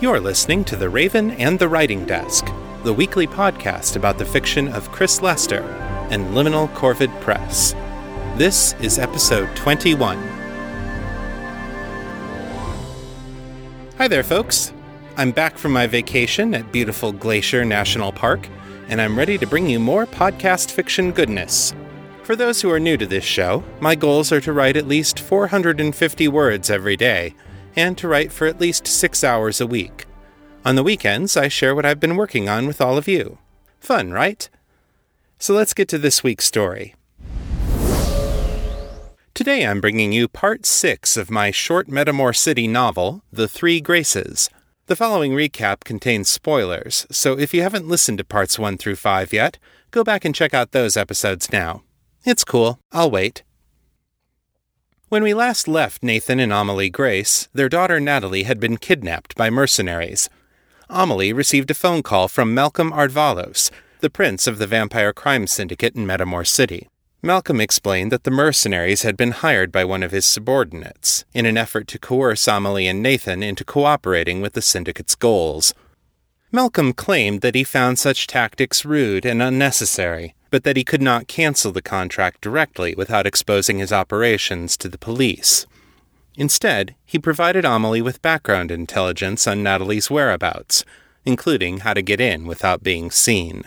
You're listening to The Raven and the Writing Desk, the weekly podcast about the fiction of Chris Lester and Liminal Corvid Press. This is episode 21. Hi there, folks. I'm back from my vacation at beautiful Glacier National Park, and I'm ready to bring you more podcast fiction goodness. For those who are new to this show, my goals are to write at least 450 words every day, and to write for at least six hours a week. On the weekends, I share what I've been working on with all of you. Fun, right? So let's get to this week's story. Today I'm bringing you part six of my short Metamor City novel, The Three Graces. The following recap contains spoilers, so if you haven't listened to parts one through five yet, go back and check out those episodes now. It's cool. I'll wait. When we last left Nathan and Amelie Grace, their daughter Natalie had been kidnapped by mercenaries. Amelie received a phone call from Malcolm Ardvalos, the prince of the vampire crime syndicate in Metamor City. Malcolm explained that the mercenaries had been hired by one of his subordinates in an effort to coerce Amelie and Nathan into cooperating with the syndicate's goals. Malcolm claimed that he found such tactics rude and unnecessary, but that he could not cancel the contract directly without exposing his operations to the police. Instead, he provided Amelie with background intelligence on Natalie's whereabouts, including how to get in without being seen.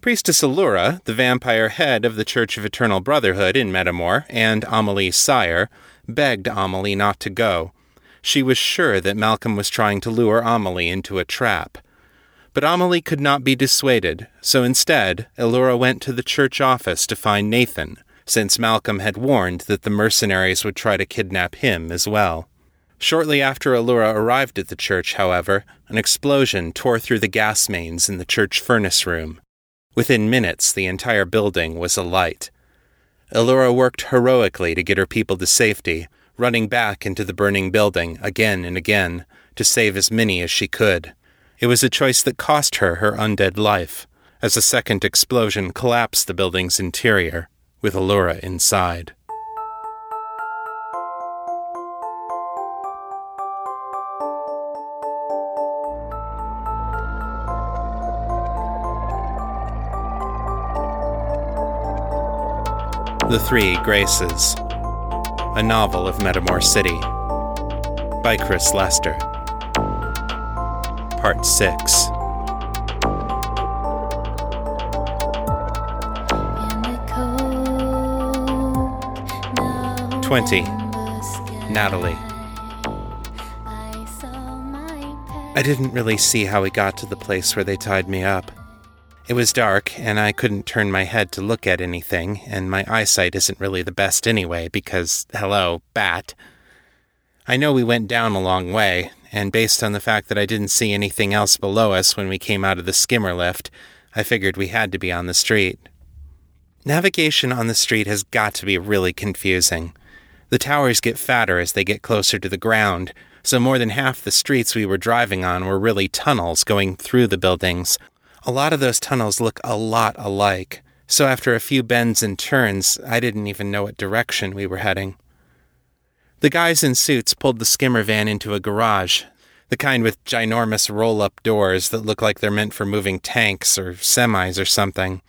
Priestess Allura, the vampire head of the Church of Eternal Brotherhood in Metamor, and Amelie's sire, begged Amelie not to go. She was sure that Malcolm was trying to lure Amelie into a trap. But Amelie could not be dissuaded, so instead, Allura went to the church office to find Nathan, since Malcolm had warned that the mercenaries would try to kidnap him as well. Shortly after Allura arrived at the church, however, an explosion tore through the gas mains in the church furnace room. Within minutes, the entire building was alight. Allura worked heroically to get her people to safety, running back into the burning building again and again to save as many as she could. It was a choice that cost her her undead life, as a second explosion collapsed the building's interior, with Allura inside. The Three Graces, a novel of Metamor City, by Chris Lester. Part 6. Twenty. Natalie. I didn't really see how we got to the place where they tied me up. It was dark, and I couldn't turn my head to look at anything, and my eyesight isn't really the best anyway, because, hello, bat. I know we went down a long way, and based on the fact that I didn't see anything else below us when we came out of the skimmer lift, I figured we had to be on the street. Navigation on the street has got to be really confusing. The towers get fatter as they get closer to the ground, so more than half the streets we were driving on were really tunnels going through the buildings. A lot of those tunnels look a lot alike, so after a few bends and turns, I didn't even know what direction we were heading. The guys in suits pulled the skimmer van into a garage, the kind with ginormous roll up doors that look like they're meant for moving tanks or semis or something.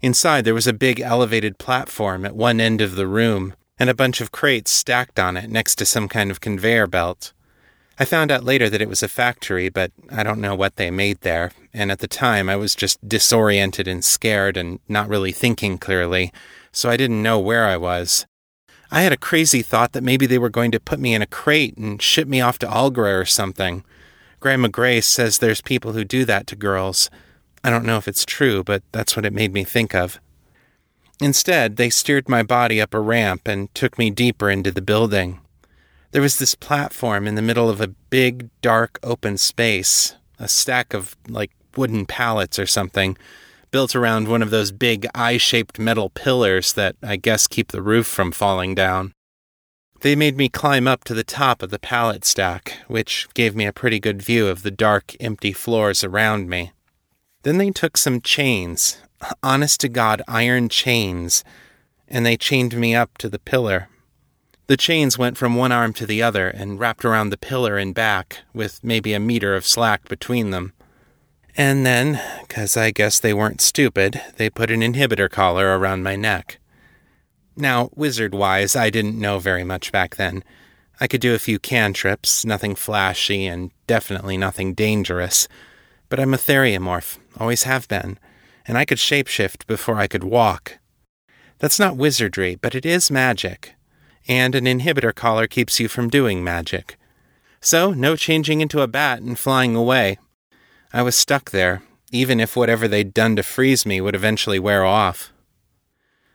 Inside, there was a big elevated platform at one end of the room, and a bunch of crates stacked on it next to some kind of conveyor belt. I found out later that it was a factory, but I don't know what they made there, and at the time I was just disoriented and scared and not really thinking clearly, so I didn't know where I was. I had a crazy thought that maybe they were going to put me in a crate and ship me off to Algra or something. Grandma Grace says there's people who do that to girls. I don't know if it's true, but that's what it made me think of. Instead, they steered my body up a ramp and took me deeper into the building. There was this platform in the middle of a big, dark, open space, a stack of, like, wooden pallets or something, built around one of those big eye shaped metal pillars that I guess keep the roof from falling down. They made me climb up to the top of the pallet stack, which gave me a pretty good view of the dark, empty floors around me. Then they took some chains, honest to God iron chains, and they chained me up to the pillar. The chains went from one arm to the other and wrapped around the pillar and back, with maybe a meter of slack between them. And then, 'cause I guess they weren't stupid, they put an inhibitor collar around my neck. Now, wizard wise, I didn't know very much back then. I could do a few cantrips, nothing flashy, and definitely nothing dangerous. But I'm a theriomorph, always have been, and I could shapeshift before I could walk. That's not wizardry, but it is magic. And an inhibitor collar keeps you from doing magic. So, no changing into a bat and flying away. I was stuck there, even if whatever they'd done to freeze me would eventually wear off.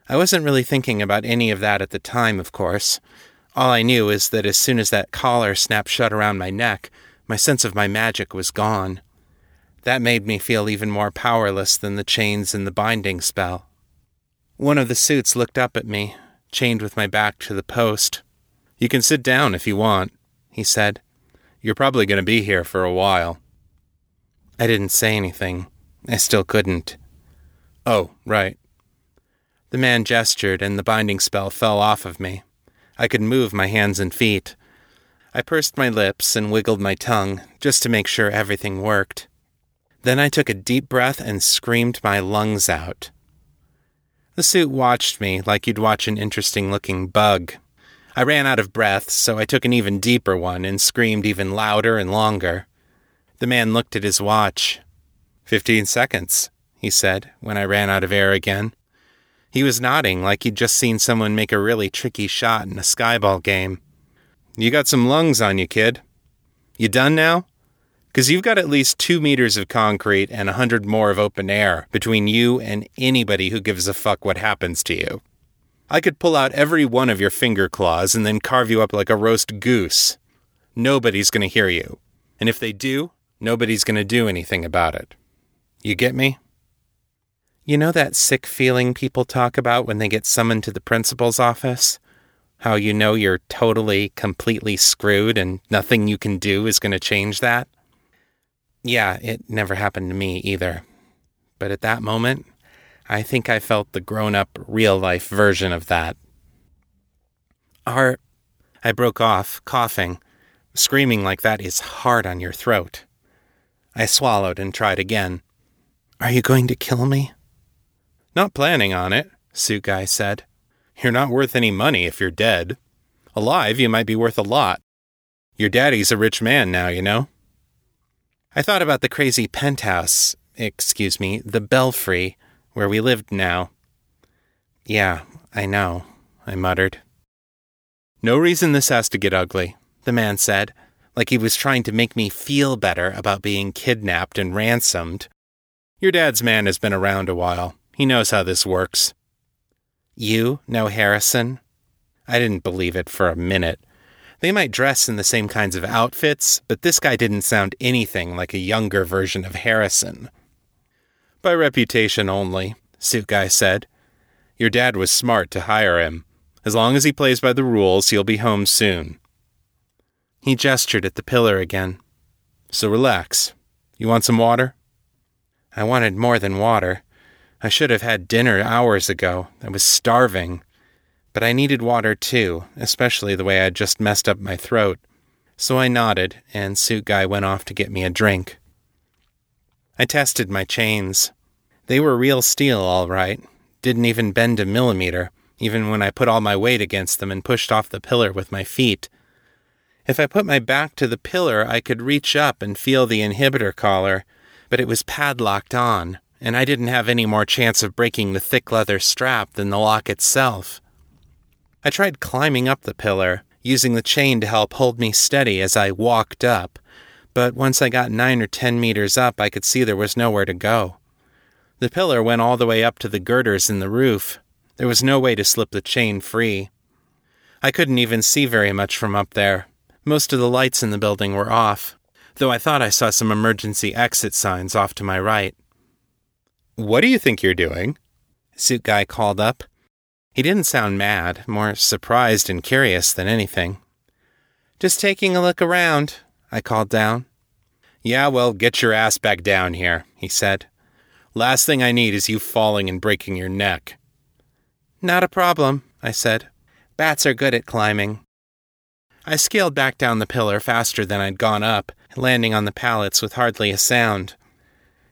I wasn't really thinking about any of that at the time, of course. All I knew is that as soon as that collar snapped shut around my neck, my sense of my magic was gone. That made me feel even more powerless than the chains and the binding spell. One of the suits looked up at me, chained with my back to the post. You can sit down if you want, he said. You're probably going to be here for a while. I didn't say anything. I still couldn't. Oh, right. The man gestured, and the binding spell fell off of me. I could move my hands and feet. I pursed my lips and wiggled my tongue, just to make sure everything worked. Then I took a deep breath and screamed my lungs out. The suit watched me like you'd watch an interesting looking bug. I ran out of breath, so I took an even deeper one and screamed even louder and longer. The man looked at his watch. Fifteen seconds, he said, when I ran out of air again. He was nodding like he'd just seen someone make a really tricky shot in a skyball game. You got some lungs on you, kid. You done now? Because you've got at least two meters of concrete and a hundred more of open air between you and anybody who gives a fuck what happens to you. I could pull out every one of your finger claws and then carve you up like a roast goose. Nobody's going to hear you. And if they do, nobody's going to do anything about it. You get me? You know that sick feeling people talk about when they get summoned to the principal's office? How you know you're totally, completely screwed and nothing you can do is going to change that? Yeah, it never happened to me either. But at that moment, I think I felt the grown up, real life version of that. Are. I broke off, coughing. Screaming like that is hard on your throat. I swallowed and tried again. Are you going to kill me? Not planning on it, Guy said. You're not worth any money if you're dead. Alive, you might be worth a lot. Your daddy's a rich man now, you know. I thought about the crazy penthouse, excuse me, the belfry, where we lived now. Yeah, I know, I muttered. No reason this has to get ugly, the man said, like he was trying to make me feel better about being kidnapped and ransomed. Your dad's man has been around a while. He knows how this works. You know Harrison? I didn't believe it for a minute. They might dress in the same kinds of outfits, but this guy didn't sound anything like a younger version of Harrison. By reputation only, Suit Guy said. Your dad was smart to hire him. As long as he plays by the rules, he'll be home soon. He gestured at the pillar again. So relax. You want some water? I wanted more than water. I should have had dinner hours ago. I was starving. But I needed water too, especially the way I'd just messed up my throat. So I nodded, and Suit Guy went off to get me a drink. I tested my chains. They were real steel, all right. Didn't even bend a millimeter, even when I put all my weight against them and pushed off the pillar with my feet. If I put my back to the pillar, I could reach up and feel the inhibitor collar, but it was padlocked on and I didn't have any more chance of breaking the thick leather strap than the lock itself. I tried climbing up the pillar, using the chain to help hold me steady as I walked up, but once I got nine or ten meters up, I could see there was nowhere to go. The pillar went all the way up to the girders in the roof. There was no way to slip the chain free. I couldn't even see very much from up there. Most of the lights in the building were off, though I thought I saw some emergency exit signs off to my right. What do you think you're doing? Suit Guy called up. He didn't sound mad, more surprised and curious than anything. Just taking a look around, I called down. Yeah, well, get your ass back down here, he said. Last thing I need is you falling and breaking your neck. Not a problem, I said. Bats are good at climbing. I scaled back down the pillar faster than I'd gone up, landing on the pallets with hardly a sound.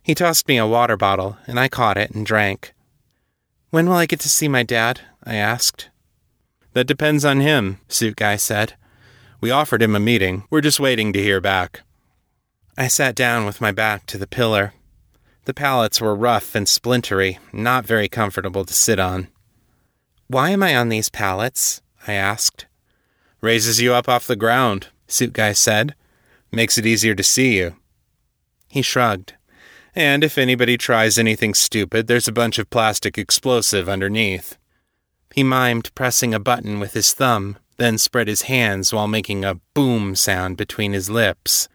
He tossed me a water bottle, and I caught it and drank. When will I get to see my dad? I asked. That depends on him, Suit Guy said. We offered him a meeting. We're just waiting to hear back. I sat down with my back to the pillar. The pallets were rough and splintery, not very comfortable to sit on. Why am I on these pallets? I asked. Raises you up off the ground, Suit Guy said. Makes it easier to see you. He shrugged. And if anybody tries anything stupid, there's a bunch of plastic explosive underneath. He mimed pressing a button with his thumb, then spread his hands while making a boom sound between his lips.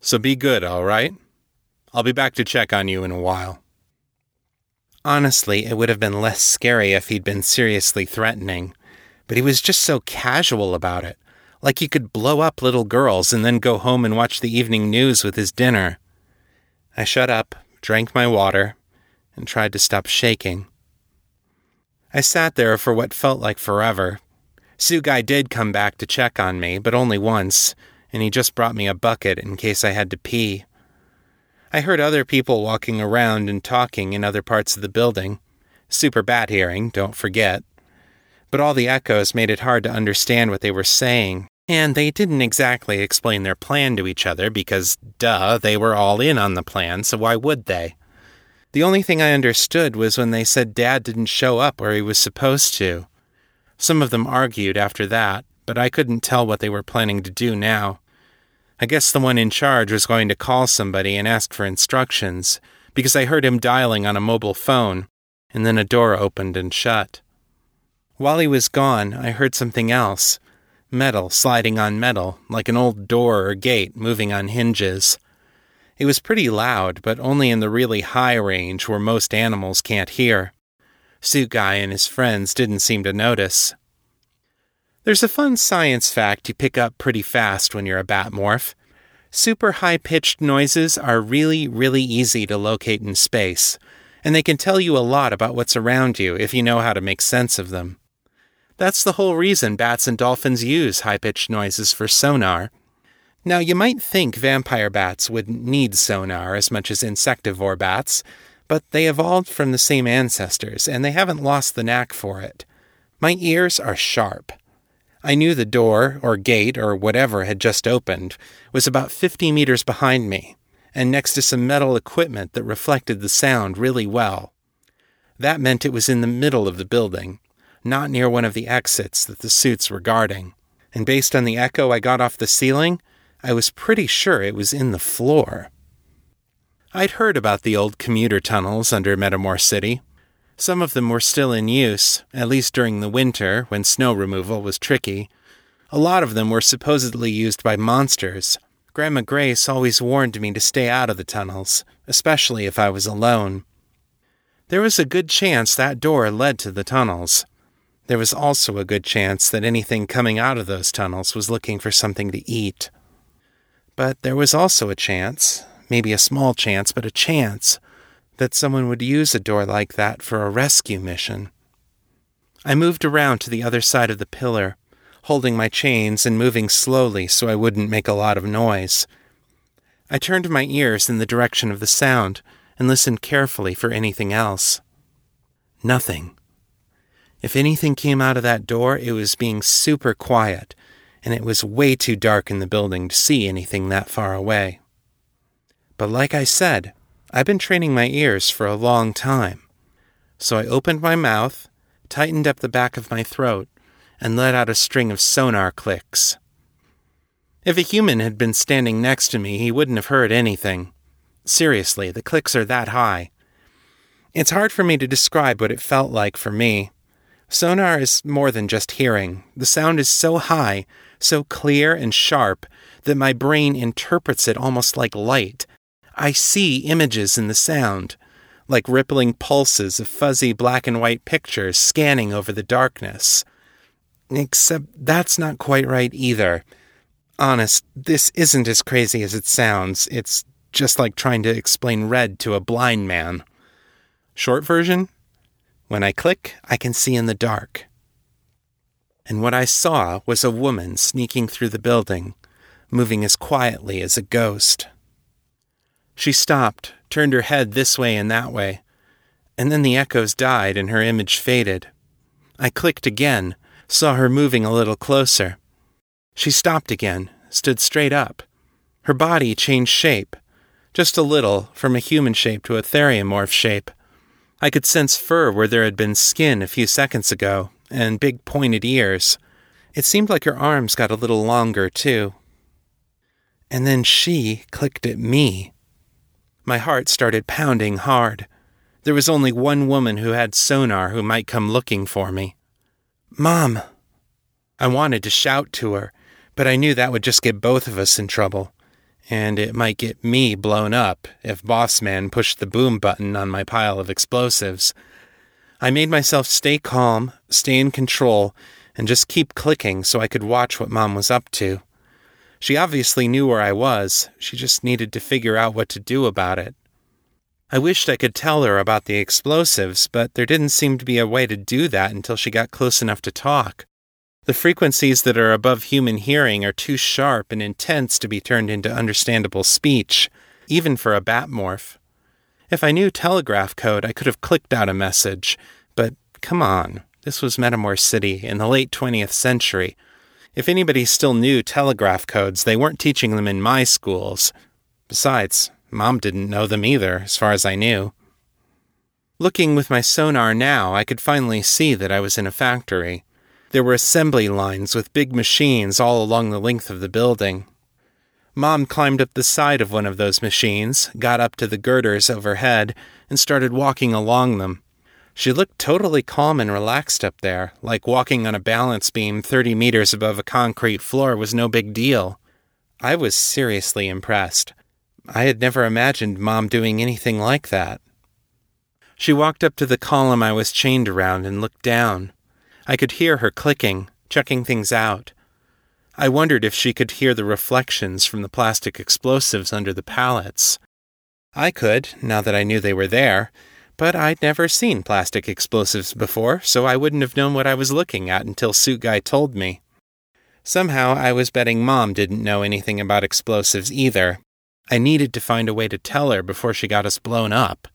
So be good, all right? I'll be back to check on you in a while. Honestly, it would have been less scary if he'd been seriously threatening but he was just so casual about it, like he could blow up little girls and then go home and watch the evening news with his dinner. I shut up, drank my water, and tried to stop shaking. I sat there for what felt like forever. Suit Guy did come back to check on me, but only once, and he just brought me a bucket in case I had to pee. I heard other people walking around and talking in other parts of the building. Super bad hearing, don't forget but all the echoes made it hard to understand what they were saying, and they didn't exactly explain their plan to each other because, duh, they were all in on the plan, so why would they? The only thing I understood was when they said Dad didn't show up where he was supposed to. Some of them argued after that, but I couldn't tell what they were planning to do now. I guess the one in charge was going to call somebody and ask for instructions, because I heard him dialing on a mobile phone, and then a door opened and shut. While he was gone, I heard something else metal sliding on metal, like an old door or gate moving on hinges. It was pretty loud, but only in the really high range where most animals can't hear. Guy and his friends didn't seem to notice. There's a fun science fact you pick up pretty fast when you're a Batmorph. Super high pitched noises are really, really easy to locate in space, and they can tell you a lot about what's around you if you know how to make sense of them. That's the whole reason bats and dolphins use high pitched noises for sonar. Now, you might think vampire bats wouldn't need sonar as much as insectivore bats, but they evolved from the same ancestors and they haven't lost the knack for it. My ears are sharp. I knew the door, or gate, or whatever had just opened, was about 50 meters behind me, and next to some metal equipment that reflected the sound really well. That meant it was in the middle of the building, not near one of the exits that the suits were guarding. And based on the echo I got off the ceiling, I was pretty sure it was in the floor. I'd heard about the old commuter tunnels under Metamor City. Some of them were still in use, at least during the winter when snow removal was tricky. A lot of them were supposedly used by monsters. Grandma Grace always warned me to stay out of the tunnels, especially if I was alone. There was a good chance that door led to the tunnels. There was also a good chance that anything coming out of those tunnels was looking for something to eat. But there was also a chance, maybe a small chance, but a chance, that someone would use a door like that for a rescue mission. I moved around to the other side of the pillar, holding my chains and moving slowly so I wouldn't make a lot of noise. I turned my ears in the direction of the sound and listened carefully for anything else. Nothing. If anything came out of that door, it was being super quiet, and it was way too dark in the building to see anything that far away. But like I said, I've been training my ears for a long time. So I opened my mouth, tightened up the back of my throat, and let out a string of sonar clicks. If a human had been standing next to me, he wouldn't have heard anything. Seriously, the clicks are that high. It's hard for me to describe what it felt like for me. Sonar is more than just hearing. The sound is so high, so clear and sharp, that my brain interprets it almost like light. I see images in the sound, like rippling pulses of fuzzy black and white pictures scanning over the darkness. Except that's not quite right either. Honest, this isn't as crazy as it sounds. It's just like trying to explain red to a blind man. Short version when I click, I can see in the dark. and what I saw was a woman sneaking through the building, moving as quietly as a ghost. She stopped, turned her head this way and that way, and then the echoes died and her image faded. I clicked again, saw her moving a little closer. She stopped again, stood straight up. Her body changed shape, just a little, from a human shape to a theriomorph shape. I could sense fur where there had been skin a few seconds ago, and big pointed ears. It seemed like her arms got a little longer, too. And then she clicked at me. My heart started pounding hard. There was only one woman who had sonar who might come looking for me. Mom! I wanted to shout to her, but I knew that would just get both of us in trouble. And it might get me blown up if Bossman pushed the boom button on my pile of explosives. I made myself stay calm, stay in control, and just keep clicking so I could watch what Mom was up to. She obviously knew where I was, she just needed to figure out what to do about it. I wished I could tell her about the explosives, but there didn't seem to be a way to do that until she got close enough to talk. The frequencies that are above human hearing are too sharp and intense to be turned into understandable speech, even for a Batmorph. If I knew telegraph code, I could have clicked out a message, but come on, this was Metamor City in the late 20th century. If anybody still knew telegraph codes, they weren't teaching them in my schools. Besides, Mom didn't know them either, as far as I knew. Looking with my sonar now, I could finally see that I was in a factory. There were assembly lines with big machines all along the length of the building. Mom climbed up the side of one of those machines, got up to the girders overhead, and started walking along them. She looked totally calm and relaxed up there, like walking on a balance beam 30 meters above a concrete floor was no big deal. I was seriously impressed. I had never imagined Mom doing anything like that. She walked up to the column I was chained around and looked down. I could hear her clicking, checking things out. I wondered if she could hear the reflections from the plastic explosives under the pallets. I could, now that I knew they were there, but I'd never seen plastic explosives before, so I wouldn't have known what I was looking at until Suit Guy told me. Somehow I was betting Mom didn't know anything about explosives either, I needed to find a way to tell her before she got us blown up.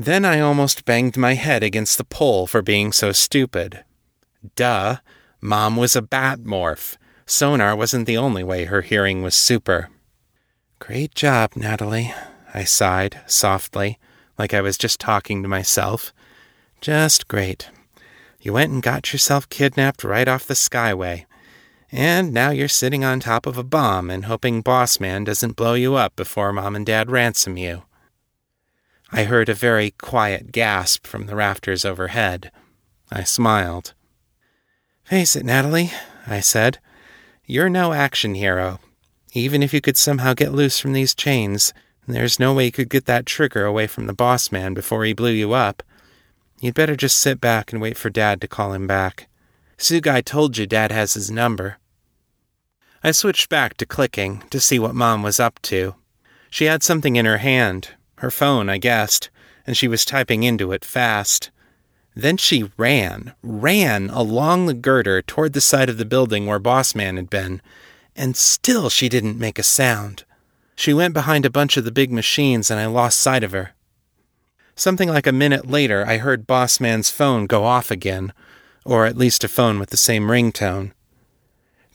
Then I almost banged my head against the pole for being so stupid. Duh, Mom was a bat morph. Sonar wasn't the only way her hearing was super. Great job, Natalie, I sighed softly, like I was just talking to myself. Just great. You went and got yourself kidnapped right off the Skyway. And now you're sitting on top of a bomb and hoping Bossman doesn't blow you up before Mom and Dad ransom you. I heard a very quiet gasp from the rafters overhead. I smiled. Face it, Natalie, I said. You're no action hero. Even if you could somehow get loose from these chains, there's no way you could get that trigger away from the boss man before he blew you up. You'd better just sit back and wait for Dad to call him back. Suit Guy told you Dad has his number. I switched back to clicking to see what Mom was up to. She had something in her hand, her phone, I guessed, and she was typing into it fast. Then she ran, ran along the girder toward the side of the building where Bossman had been, and still she didn't make a sound. She went behind a bunch of the big machines and I lost sight of her. Something like a minute later, I heard Bossman's phone go off again, or at least a phone with the same ringtone.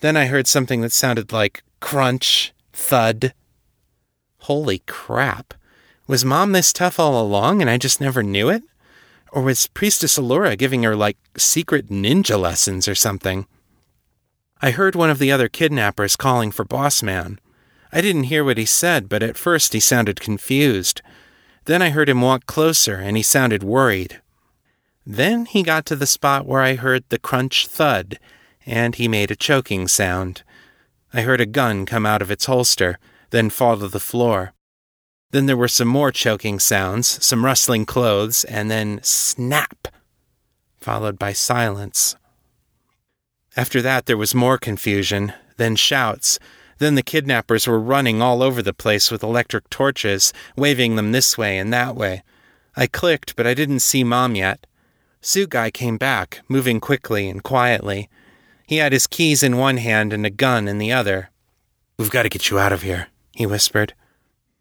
Then I heard something that sounded like crunch, thud. Holy crap. Was Mom this tough all along and I just never knew it? Or was Priestess Allura giving her, like, secret ninja lessons or something? I heard one of the other kidnappers calling for Bossman. I didn't hear what he said, but at first he sounded confused. Then I heard him walk closer and he sounded worried. Then he got to the spot where I heard the crunch thud, and he made a choking sound. I heard a gun come out of its holster, then fall to the floor. Then there were some more choking sounds, some rustling clothes, and then snap, followed by silence. After that, there was more confusion, then shouts. Then the kidnappers were running all over the place with electric torches, waving them this way and that way. I clicked, but I didn't see Mom yet. Guy came back, moving quickly and quietly. He had his keys in one hand and a gun in the other. We've got to get you out of here, he whispered.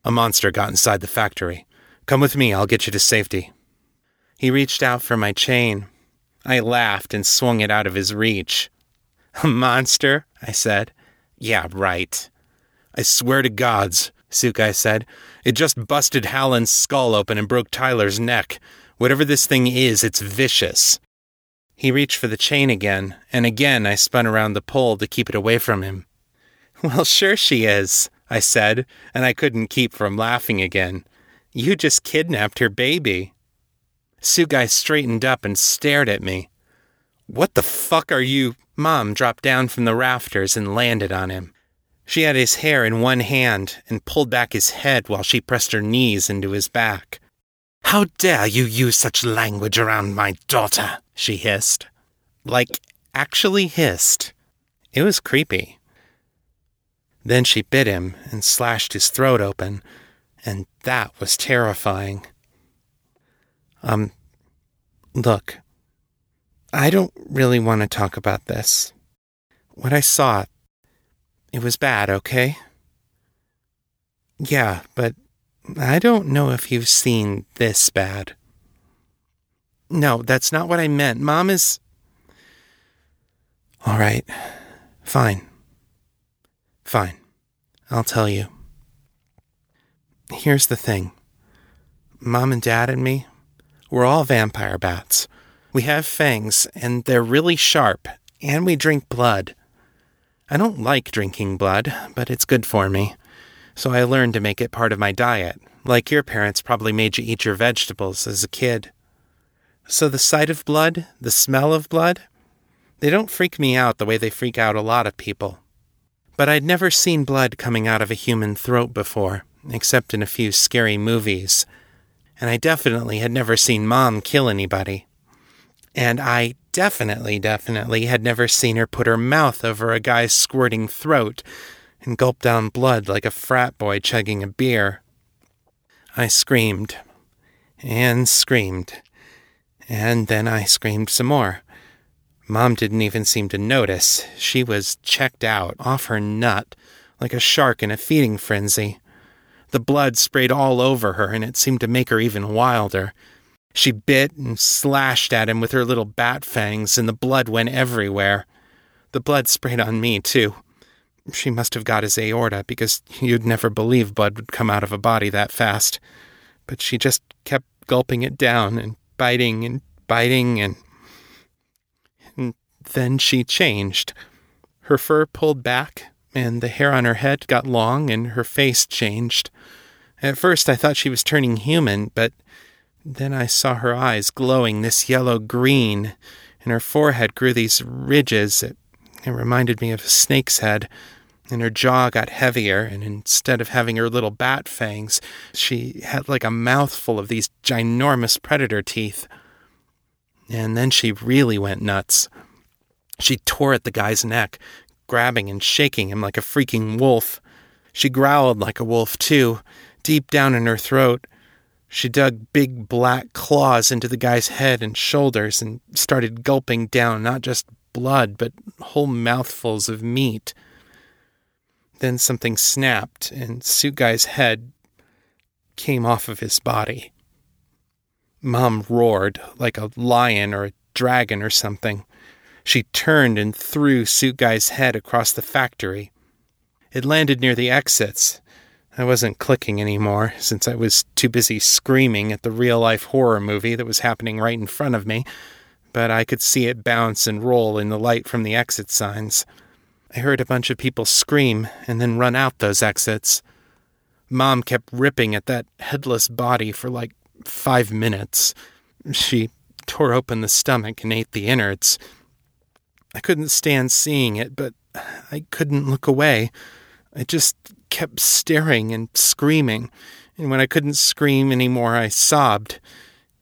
A monster got inside the factory. Come with me, I'll get you to safety. He reached out for my chain. I laughed and swung it out of his reach. A monster? I said. Yeah, right. I swear to gods, Suit Guy said. It just busted Hallen's skull open and broke Tyler's neck. Whatever this thing is, it's vicious. He reached for the chain again, and again I spun around the pole to keep it away from him. Well, sure she is, I said, and I couldn't keep from laughing again. You just kidnapped her baby. Suit Guy straightened up and stared at me. What the fuck are you? Mom dropped down from the rafters and landed on him. She had his hair in one hand and pulled back his head while she pressed her knees into his back. How dare you use such language around my daughter? she hissed. Like, actually hissed. It was creepy. Then she bit him and slashed his throat open, and that was terrifying. Um, look, I don't really want to talk about this. What I saw, it was bad, okay? Yeah, but I don't know if you've seen this bad. No, that's not what I meant. Mom is. All right. Fine. Fine. I'll tell you. Here's the thing Mom and Dad and me, we're all vampire bats. We have fangs, and they're really sharp, and we drink blood. I don't like drinking blood, but it's good for me so I learned to make it part of my diet, like your parents probably made you eat your vegetables as a kid. So the sight of blood, the smell of blood, they don't freak me out the way they freak out a lot of people. But I'd never seen blood coming out of a human throat before, except in a few scary movies. And I definitely had never seen Mom kill anybody. And I definitely, definitely had never seen her put her mouth over a guy's squirting throat and gulp down blood like a frat boy chugging a beer. I screamed and screamed, and then I screamed some more. Mom didn't even seem to notice. She was checked out, off her nut, like a shark in a feeding frenzy. The blood sprayed all over her, and it seemed to make her even wilder. She bit and slashed at him with her little bat fangs, and the blood went everywhere. The blood sprayed on me, too. She must have got his aorta because you'd never believe blood would come out of a body that fast. But she just kept gulping it down and biting and biting and. Then she changed. Her fur pulled back, and the hair on her head got long, and her face changed. At first, I thought she was turning human, but then I saw her eyes glowing this yellow green, and her forehead grew these ridges. It, it reminded me of a snake's head and her jaw got heavier, and instead of having her little bat fangs, she had like a mouthful of these ginormous predator teeth. And then she really went nuts. She tore at the guy's neck, grabbing and shaking him like a freaking wolf. She growled like a wolf, too, deep down in her throat. She dug big black claws into the guy's head and shoulders and started gulping down not just blood, but whole mouthfuls of meat. Then something snapped, and Suit Guy's head came off of his body. Mom roared like a lion or a dragon or something. She turned and threw Suit Guy's head across the factory. It landed near the exits. I wasn't clicking anymore, since I was too busy screaming at the real life horror movie that was happening right in front of me, but I could see it bounce and roll in the light from the exit signs. I heard a bunch of people scream and then run out those exits. Mom kept ripping at that headless body for like five minutes. She tore open the stomach and ate the innards. I couldn't stand seeing it, but I couldn't look away. I just kept staring and screaming, and when I couldn't scream anymore, I sobbed.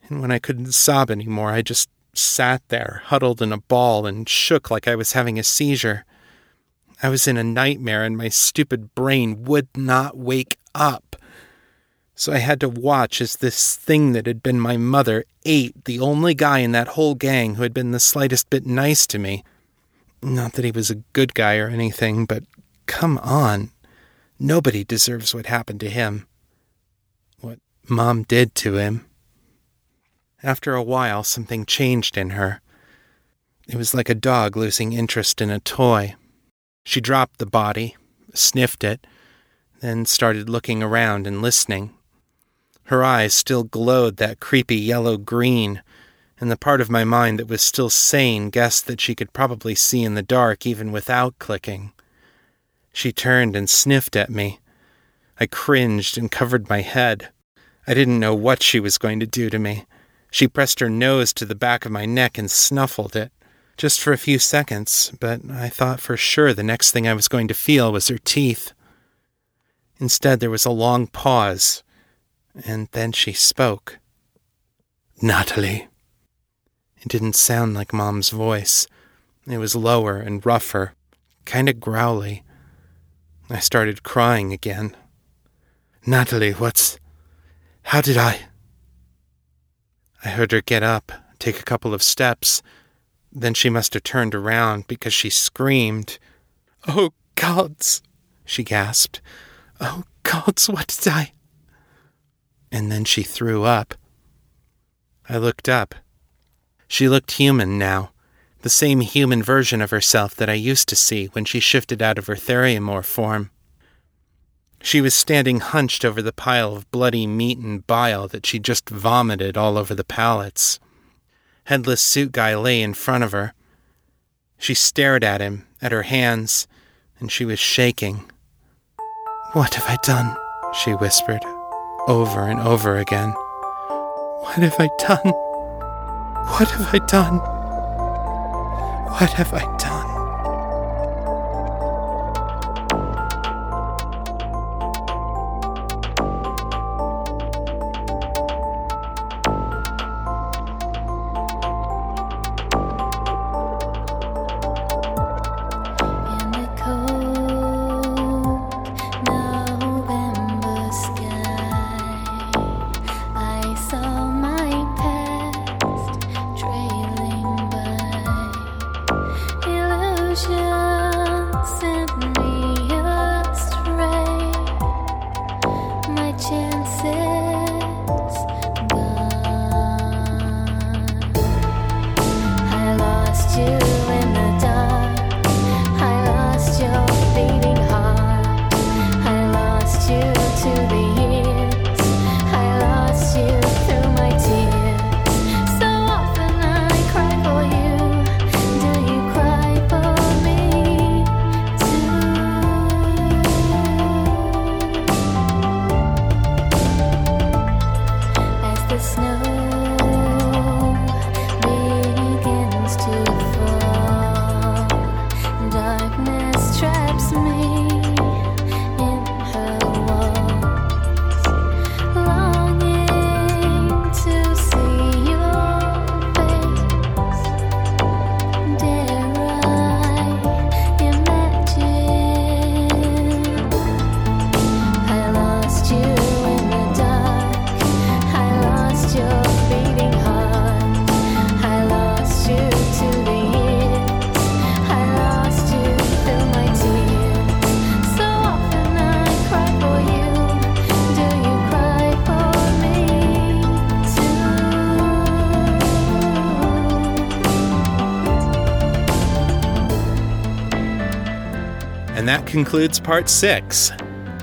And when I couldn't sob anymore, I just sat there, huddled in a ball, and shook like I was having a seizure. I was in a nightmare and my stupid brain would not wake up. So I had to watch as this thing that had been my mother ate the only guy in that whole gang who had been the slightest bit nice to me. Not that he was a good guy or anything, but come on. Nobody deserves what happened to him. What Mom did to him. After a while, something changed in her. It was like a dog losing interest in a toy. She dropped the body, sniffed it, then started looking around and listening. Her eyes still glowed that creepy yellow green, and the part of my mind that was still sane guessed that she could probably see in the dark even without clicking. She turned and sniffed at me. I cringed and covered my head. I didn't know what she was going to do to me. She pressed her nose to the back of my neck and snuffled it. Just for a few seconds, but I thought for sure the next thing I was going to feel was her teeth. Instead, there was a long pause, and then she spoke. Natalie. It didn't sound like Mom's voice. It was lower and rougher, kind of growly. I started crying again. Natalie, what's. How did I. I heard her get up, take a couple of steps. Then she must have turned around because she screamed. Oh, gods! she gasped. Oh, gods, what did I. And then she threw up. I looked up. She looked human now, the same human version of herself that I used to see when she shifted out of her theriomorph form. She was standing hunched over the pile of bloody meat and bile that she just vomited all over the pallets. Headless suit guy lay in front of her. She stared at him, at her hands, and she was shaking. What have I done? she whispered, over and over again. What have I done? What have I done? What have I done? Concludes part six.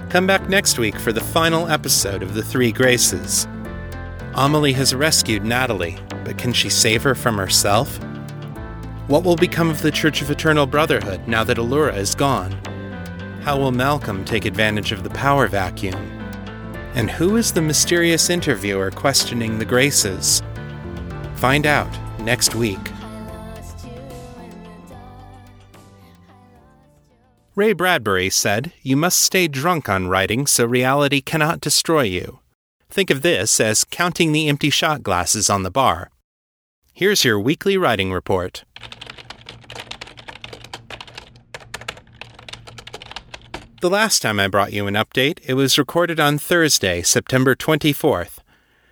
Come back next week for the final episode of The Three Graces. Amelie has rescued Natalie, but can she save her from herself? What will become of the Church of Eternal Brotherhood now that Allura is gone? How will Malcolm take advantage of the power vacuum? And who is the mysterious interviewer questioning the Graces? Find out next week. Ray Bradbury said, You must stay drunk on writing so reality cannot destroy you. Think of this as counting the empty shot glasses on the bar. Here's your weekly writing report. The last time I brought you an update, it was recorded on Thursday, September 24th.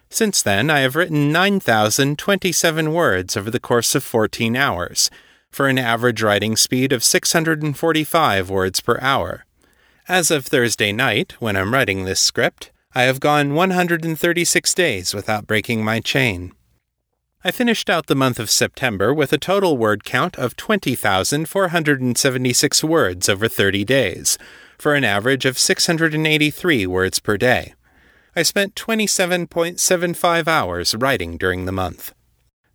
Since then, I have written 9,027 words over the course of 14 hours for an average writing speed of 645 words per hour. As of Thursday night, when I'm writing this script, I have gone 136 days without breaking my chain. I finished out the month of September with a total word count of 20,476 words over 30 days, for an average of 683 words per day. I spent 27.75 hours writing during the month.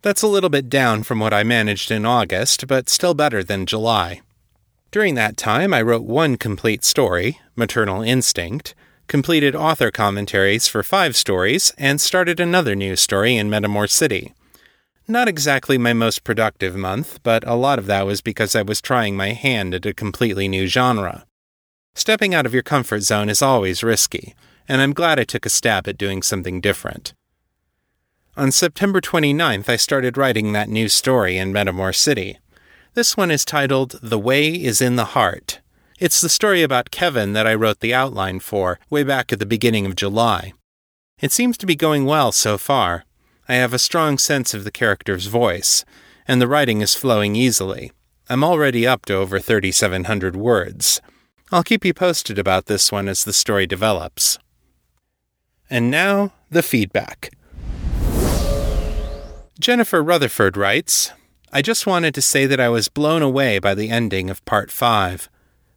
That's a little bit down from what I managed in August, but still better than July. During that time, I wrote one complete story, Maternal Instinct, completed author commentaries for five stories, and started another new story in Metamor City. Not exactly my most productive month, but a lot of that was because I was trying my hand at a completely new genre. Stepping out of your comfort zone is always risky, and I'm glad I took a stab at doing something different. On September 29th, I started writing that new story in Metamor City. This one is titled The Way is in the Heart. It's the story about Kevin that I wrote the outline for way back at the beginning of July. It seems to be going well so far. I have a strong sense of the character's voice, and the writing is flowing easily. I'm already up to over 3,700 words. I'll keep you posted about this one as the story develops. And now, the feedback. Jennifer Rutherford writes I just wanted to say that I was blown away by the ending of Part 5.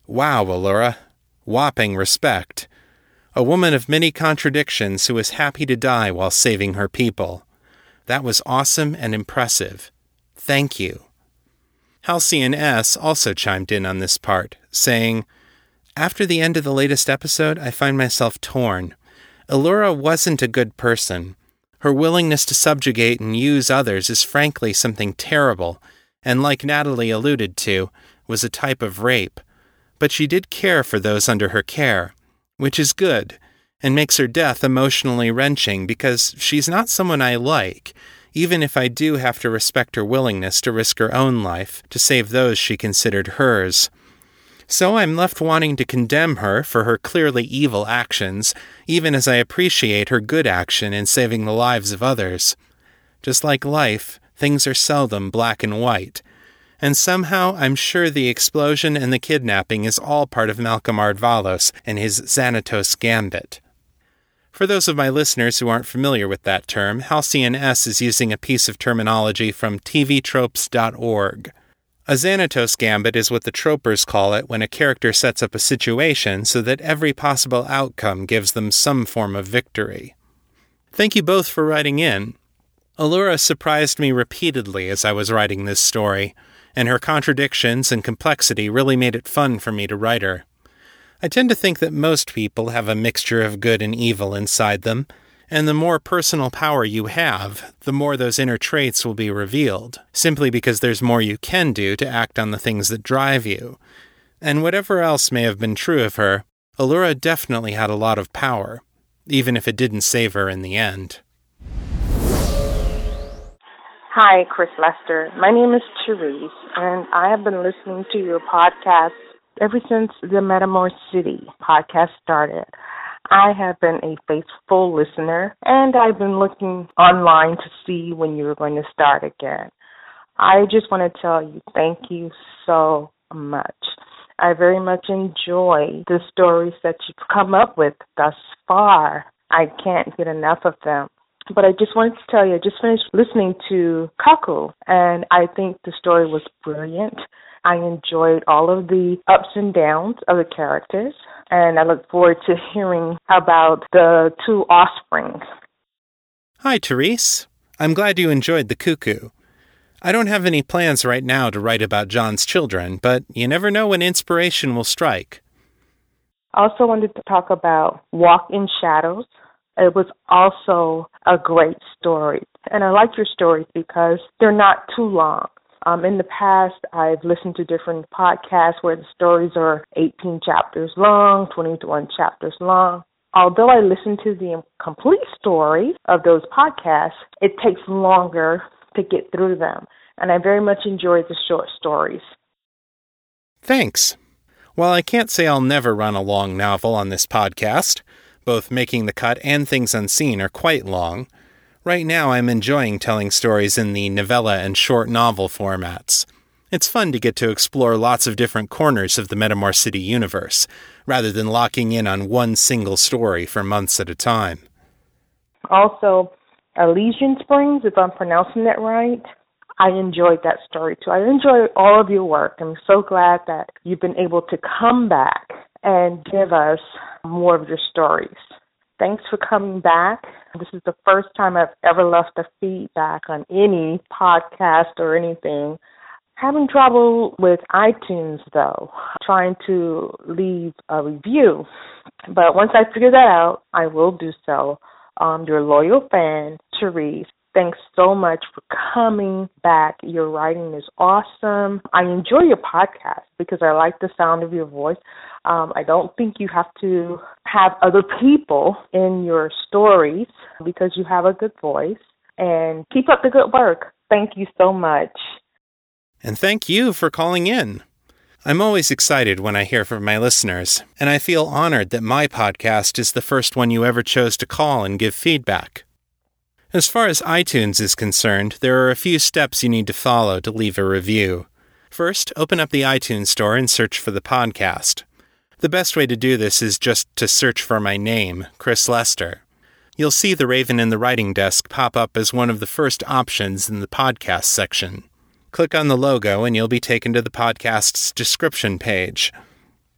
Wow, Allura. Whopping respect. A woman of many contradictions who was happy to die while saving her people. That was awesome and impressive. Thank you. Halcyon S. also chimed in on this part, saying, After the end of the latest episode, I find myself torn. Allura wasn't a good person. Her willingness to subjugate and use others is frankly something terrible, and like Natalie alluded to, was a type of rape. But she did care for those under her care, which is good, and makes her death emotionally wrenching because she's not someone I like, even if I do have to respect her willingness to risk her own life to save those she considered hers. So I'm left wanting to condemn her for her clearly evil actions, even as I appreciate her good action in saving the lives of others. Just like life, things are seldom black and white. And somehow I'm sure the explosion and the kidnapping is all part of Malcolm Ardvalos and his Xanatos gambit. For those of my listeners who aren't familiar with that term, Halcyon S is using a piece of terminology from tvtropes.org. A Xanatos gambit is what the tropers call it when a character sets up a situation so that every possible outcome gives them some form of victory. Thank you both for writing in. Allura surprised me repeatedly as I was writing this story, and her contradictions and complexity really made it fun for me to write her. I tend to think that most people have a mixture of good and evil inside them, and the more personal power you have, the more those inner traits will be revealed, simply because there's more you can do to act on the things that drive you. And whatever else may have been true of her, Allura definitely had a lot of power, even if it didn't save her in the end. Hi, Chris Lester. My name is Therese, and I have been listening to your podcast ever since the Metamor City podcast started. I have been a faithful listener, and I've been looking online to see when you're going to start again. I just want to tell you thank you so much. I very much enjoy the stories that you've come up with thus far. I can't get enough of them. But I just wanted to tell you, I just finished listening to Cuckoo, and I think the story was brilliant. I enjoyed all of the ups and downs of the characters and I look forward to hearing about the two offsprings. Hi, Therese. I'm glad you enjoyed the cuckoo. I don't have any plans right now to write about John's children, but you never know when inspiration will strike. I also wanted to talk about Walk in Shadows. It was also a great story. And I like your stories because they're not too long. Um, in the past, I've listened to different podcasts where the stories are 18 chapters long, 21 chapters long. Although I listen to the complete story of those podcasts, it takes longer to get through them. And I very much enjoy the short stories. Thanks. While I can't say I'll never run a long novel on this podcast, both Making the Cut and Things Unseen are quite long, Right now, I'm enjoying telling stories in the novella and short novel formats. It's fun to get to explore lots of different corners of the Metamor City universe, rather than locking in on one single story for months at a time. Also, Elysian Springs, if I'm pronouncing that right, I enjoyed that story too. I enjoy all of your work. I'm so glad that you've been able to come back and give us more of your stories. Thanks for coming back. This is the first time I've ever left a feedback on any podcast or anything. Having trouble with iTunes though, trying to leave a review. But once I figure that out, I will do so. Um, your loyal fan, Therese. Thanks so much for coming back. Your writing is awesome. I enjoy your podcast because I like the sound of your voice. Um, I don't think you have to have other people in your stories because you have a good voice. And keep up the good work. Thank you so much. And thank you for calling in. I'm always excited when I hear from my listeners, and I feel honored that my podcast is the first one you ever chose to call and give feedback. As far as iTunes is concerned, there are a few steps you need to follow to leave a review. First, open up the iTunes Store and search for the podcast. The best way to do this is just to search for my name, Chris Lester. You'll see the Raven and the Writing Desk pop up as one of the first options in the podcast section. Click on the logo and you'll be taken to the podcast's description page.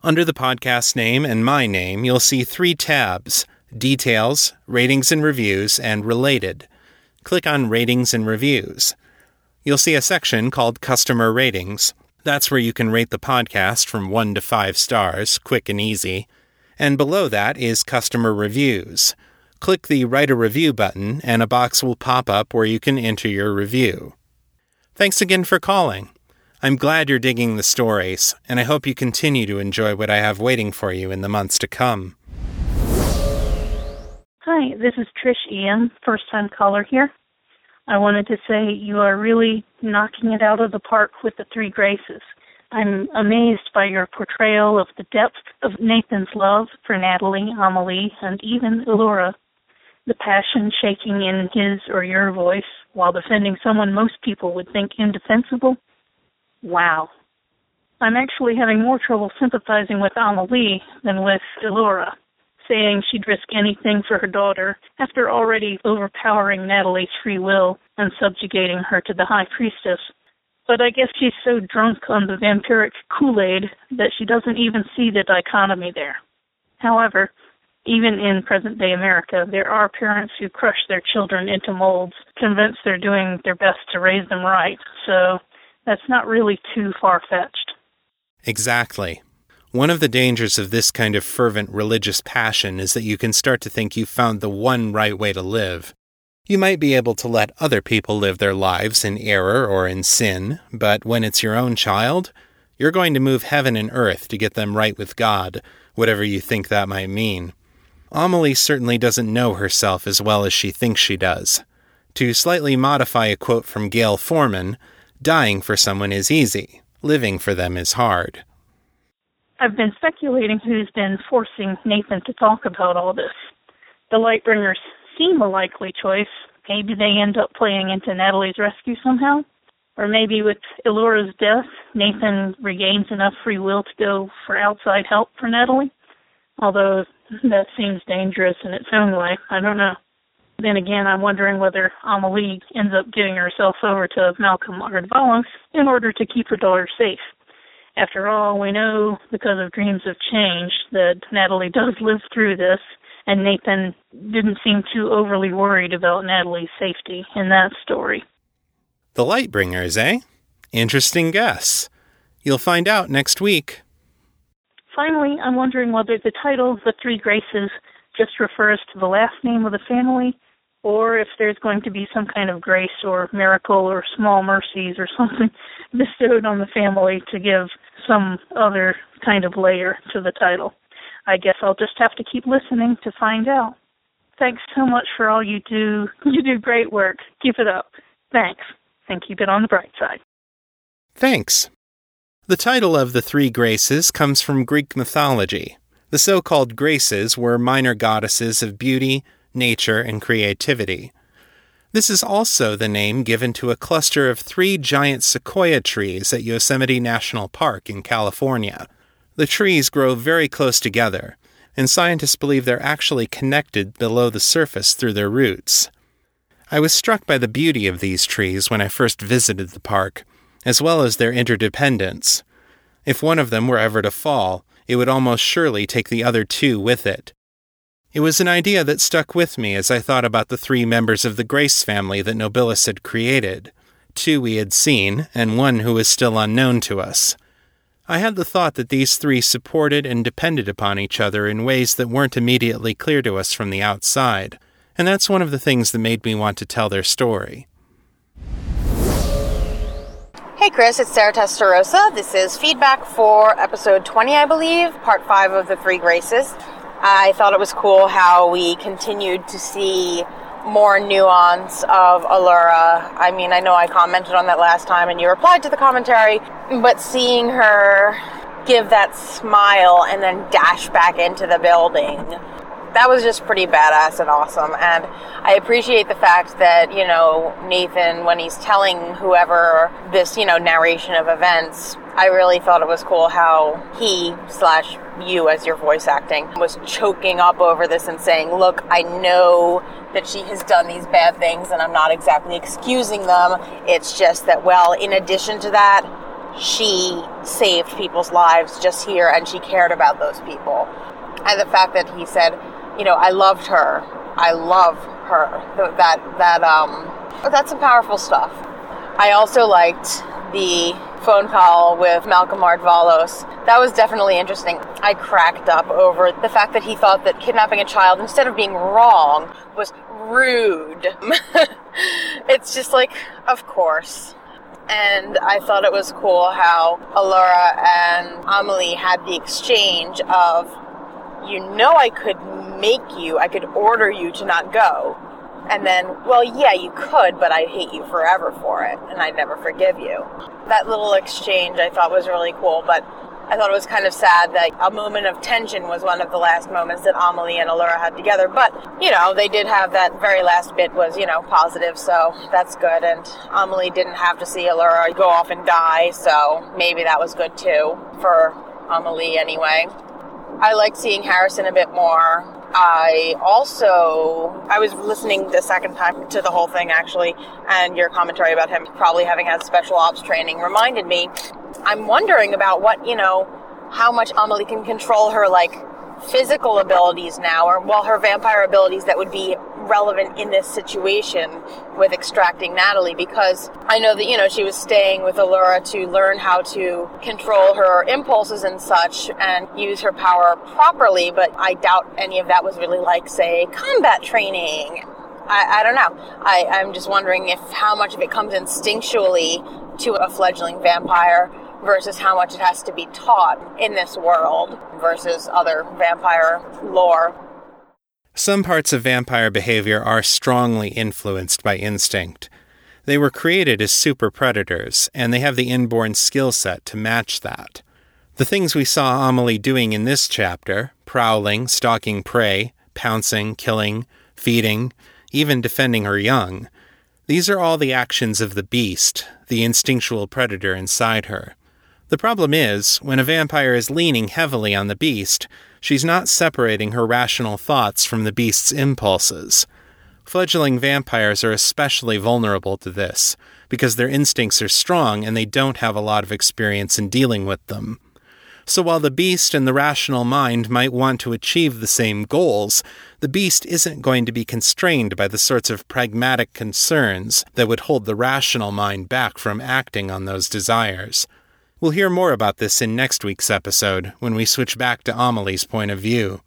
Under the podcast name and my name, you'll see three tabs Details, Ratings and Reviews, and Related. Click on Ratings and Reviews. You'll see a section called Customer Ratings. That's where you can rate the podcast from 1 to 5 stars, quick and easy. And below that is Customer Reviews. Click the Write a Review button, and a box will pop up where you can enter your review. Thanks again for calling. I'm glad you're digging the stories, and I hope you continue to enjoy what I have waiting for you in the months to come. Hi, this is Trish Ian, first time caller here. I wanted to say you are really knocking it out of the park with the three graces. I'm amazed by your portrayal of the depth of Nathan's love for Natalie, Amelie, and even Elora. The passion shaking in his or your voice while defending someone most people would think indefensible. Wow. I'm actually having more trouble sympathizing with Amelie than with Elora saying she'd risk anything for her daughter after already overpowering Natalie's free will and subjugating her to the High Priestess. But I guess she's so drunk on the vampiric Kool Aid that she doesn't even see the dichotomy there. However, even in present day America, there are parents who crush their children into molds, convinced they're doing their best to raise them right. So that's not really too far fetched. Exactly. One of the dangers of this kind of fervent religious passion is that you can start to think you've found the one right way to live. You might be able to let other people live their lives in error or in sin, but when it's your own child, you're going to move heaven and earth to get them right with God, whatever you think that might mean. Amelie certainly doesn't know herself as well as she thinks she does. To slightly modify a quote from Gayle Forman, dying for someone is easy, living for them is hard. I've been speculating who's been forcing Nathan to talk about all this. The Lightbringers seem a likely choice. Maybe they end up playing into Natalie's rescue somehow. Or maybe with Elora's death, Nathan regains enough free will to go for outside help for Natalie. Although that seems dangerous in its own way. I don't know. Then again, I'm wondering whether Amelie ends up giving herself over to Malcolm Ardvalos in order to keep her daughter safe. After all, we know because of Dreams of Change that Natalie does live through this, and Nathan didn't seem too overly worried about Natalie's safety in that story. The Lightbringers, eh? Interesting guess. You'll find out next week. Finally, I'm wondering whether the title, The Three Graces, just refers to the last name of the family or if there's going to be some kind of grace or miracle or small mercies or something bestowed on the family to give some other kind of layer to the title. I guess I'll just have to keep listening to find out. Thanks so much for all you do. You do great work. Keep it up. Thanks. And keep it on the bright side. Thanks. The title of the Three Graces comes from Greek mythology. The so called Graces were minor goddesses of beauty, nature, and creativity. This is also the name given to a cluster of three giant sequoia trees at Yosemite National Park in California. The trees grow very close together, and scientists believe they're actually connected below the surface through their roots. I was struck by the beauty of these trees when I first visited the park, as well as their interdependence. If one of them were ever to fall, it would almost surely take the other two with it. It was an idea that stuck with me as I thought about the three members of the Grace family that Nobilis had created two we had seen, and one who was still unknown to us. I had the thought that these three supported and depended upon each other in ways that weren't immediately clear to us from the outside, and that's one of the things that made me want to tell their story. Hey Chris, it's Sarah Testarossa. This is feedback for episode 20, I believe, part 5 of the Three Graces. I thought it was cool how we continued to see more nuance of Allura. I mean, I know I commented on that last time and you replied to the commentary, but seeing her give that smile and then dash back into the building that was just pretty badass and awesome. And I appreciate the fact that, you know, Nathan, when he's telling whoever this, you know, narration of events, I really thought it was cool how he slash you as your voice acting was choking up over this and saying, Look, I know that she has done these bad things and I'm not exactly excusing them. It's just that, well, in addition to that, she saved people's lives just here and she cared about those people. And the fact that he said, you know, I loved her. I love her. That that um, that's some powerful stuff. I also liked the phone call with Malcolm Ardvalos. That was definitely interesting. I cracked up over the fact that he thought that kidnapping a child, instead of being wrong, was rude. it's just like, of course. And I thought it was cool how Allura and Amelie had the exchange of, you know, I could make you, I could order you to not go. And then, well, yeah, you could, but I'd hate you forever for it, and I'd never forgive you. That little exchange I thought was really cool, but I thought it was kind of sad that a moment of tension was one of the last moments that Amelie and Allura had together. But, you know, they did have that very last bit was, you know, positive, so that's good. And Amelie didn't have to see Allura go off and die, so maybe that was good too for Amelie anyway. I like seeing Harrison a bit more. I also I was listening the second time to the whole thing actually, and your commentary about him probably having had special ops training reminded me. I'm wondering about what you know, how much Amelie can control her like physical abilities now, or well, her vampire abilities that would be relevant in this situation with extracting Natalie because I know that, you know, she was staying with Allura to learn how to control her impulses and such and use her power properly, but I doubt any of that was really like, say, combat training. I, I don't know. I, I'm just wondering if how much of it comes instinctually to a fledgling vampire versus how much it has to be taught in this world versus other vampire lore. Some parts of vampire behavior are strongly influenced by instinct. They were created as super predators, and they have the inborn skill set to match that. The things we saw Amelie doing in this chapter prowling, stalking prey, pouncing, killing, feeding, even defending her young these are all the actions of the beast, the instinctual predator inside her. The problem is, when a vampire is leaning heavily on the beast, she's not separating her rational thoughts from the beast's impulses. Fledgling vampires are especially vulnerable to this, because their instincts are strong and they don't have a lot of experience in dealing with them. So while the beast and the rational mind might want to achieve the same goals, the beast isn't going to be constrained by the sorts of pragmatic concerns that would hold the rational mind back from acting on those desires. We'll hear more about this in next week's episode when we switch back to Amelie's point of view.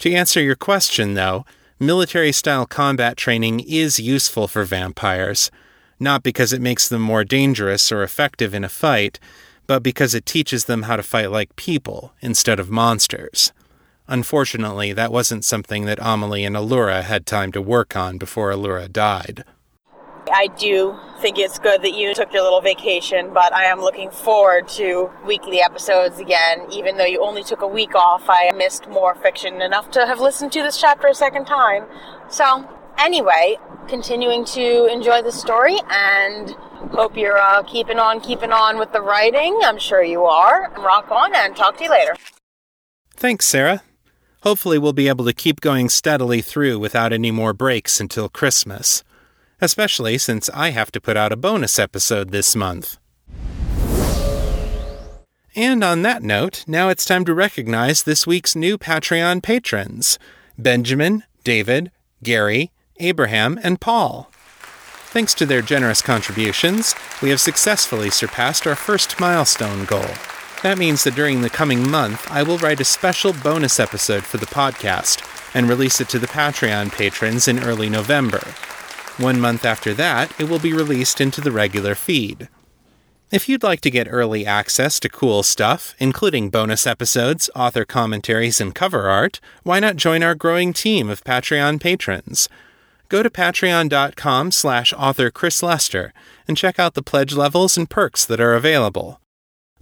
To answer your question, though, military style combat training is useful for vampires, not because it makes them more dangerous or effective in a fight, but because it teaches them how to fight like people instead of monsters. Unfortunately, that wasn't something that Amelie and Allura had time to work on before Allura died. I do think it's good that you took your little vacation, but I am looking forward to weekly episodes again. Even though you only took a week off, I missed more fiction enough to have listened to this chapter a second time. So Anyway, continuing to enjoy the story and hope you're uh, keeping on, keeping on with the writing. I'm sure you are. Rock on and talk to you later. Thanks, Sarah. Hopefully, we'll be able to keep going steadily through without any more breaks until Christmas. Especially since I have to put out a bonus episode this month. And on that note, now it's time to recognize this week's new Patreon patrons Benjamin, David, Gary, Abraham, and Paul. Thanks to their generous contributions, we have successfully surpassed our first milestone goal. That means that during the coming month, I will write a special bonus episode for the podcast and release it to the Patreon patrons in early November. One month after that, it will be released into the regular feed. If you'd like to get early access to cool stuff, including bonus episodes, author commentaries, and cover art, why not join our growing team of Patreon patrons? Go to patreon.com slash author Chris Lester and check out the pledge levels and perks that are available.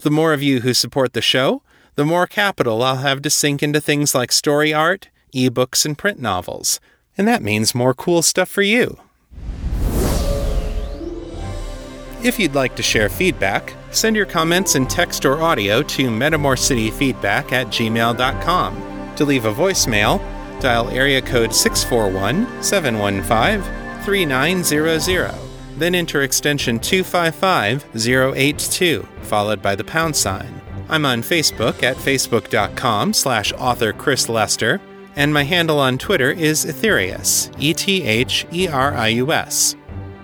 The more of you who support the show, the more capital I'll have to sink into things like story art, ebooks, and print novels. And that means more cool stuff for you. If you'd like to share feedback, send your comments in text or audio to metamorcityfeedback at gmail.com. To leave a voicemail, dial area code 641 715 3900. Then enter extension 255082, followed by the pound sign. I'm on Facebook at facebook.com slash author Chris Lester, and my handle on Twitter is Etherius, E T H E R I U S.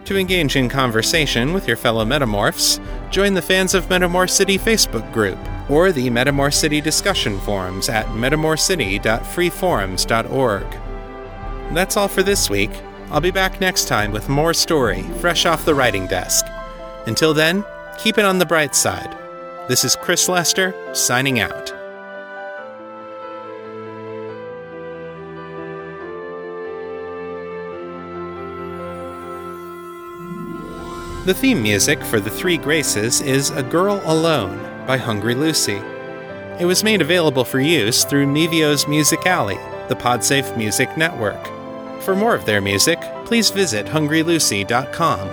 To engage in conversation with your fellow Metamorphs, join the Fans of Metamor City Facebook group or the Metamor City discussion forums at metamorcity.freeforums.org. That's all for this week. I'll be back next time with more story, fresh off the writing desk. Until then, keep it on the bright side. This is Chris Lester, signing out. The theme music for The Three Graces is A Girl Alone by Hungry Lucy. It was made available for use through Mevio's Music Alley, the Podsafe Music Network. For more of their music, please visit hungrylucy.com.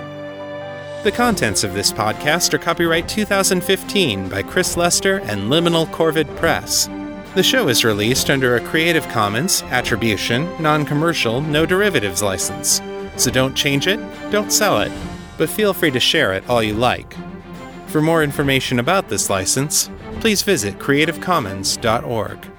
The contents of this podcast are copyright 2015 by Chris Lester and Liminal Corvid Press. The show is released under a Creative Commons Attribution, Non Commercial, No Derivatives license. So don't change it, don't sell it, but feel free to share it all you like. For more information about this license, please visit creativecommons.org.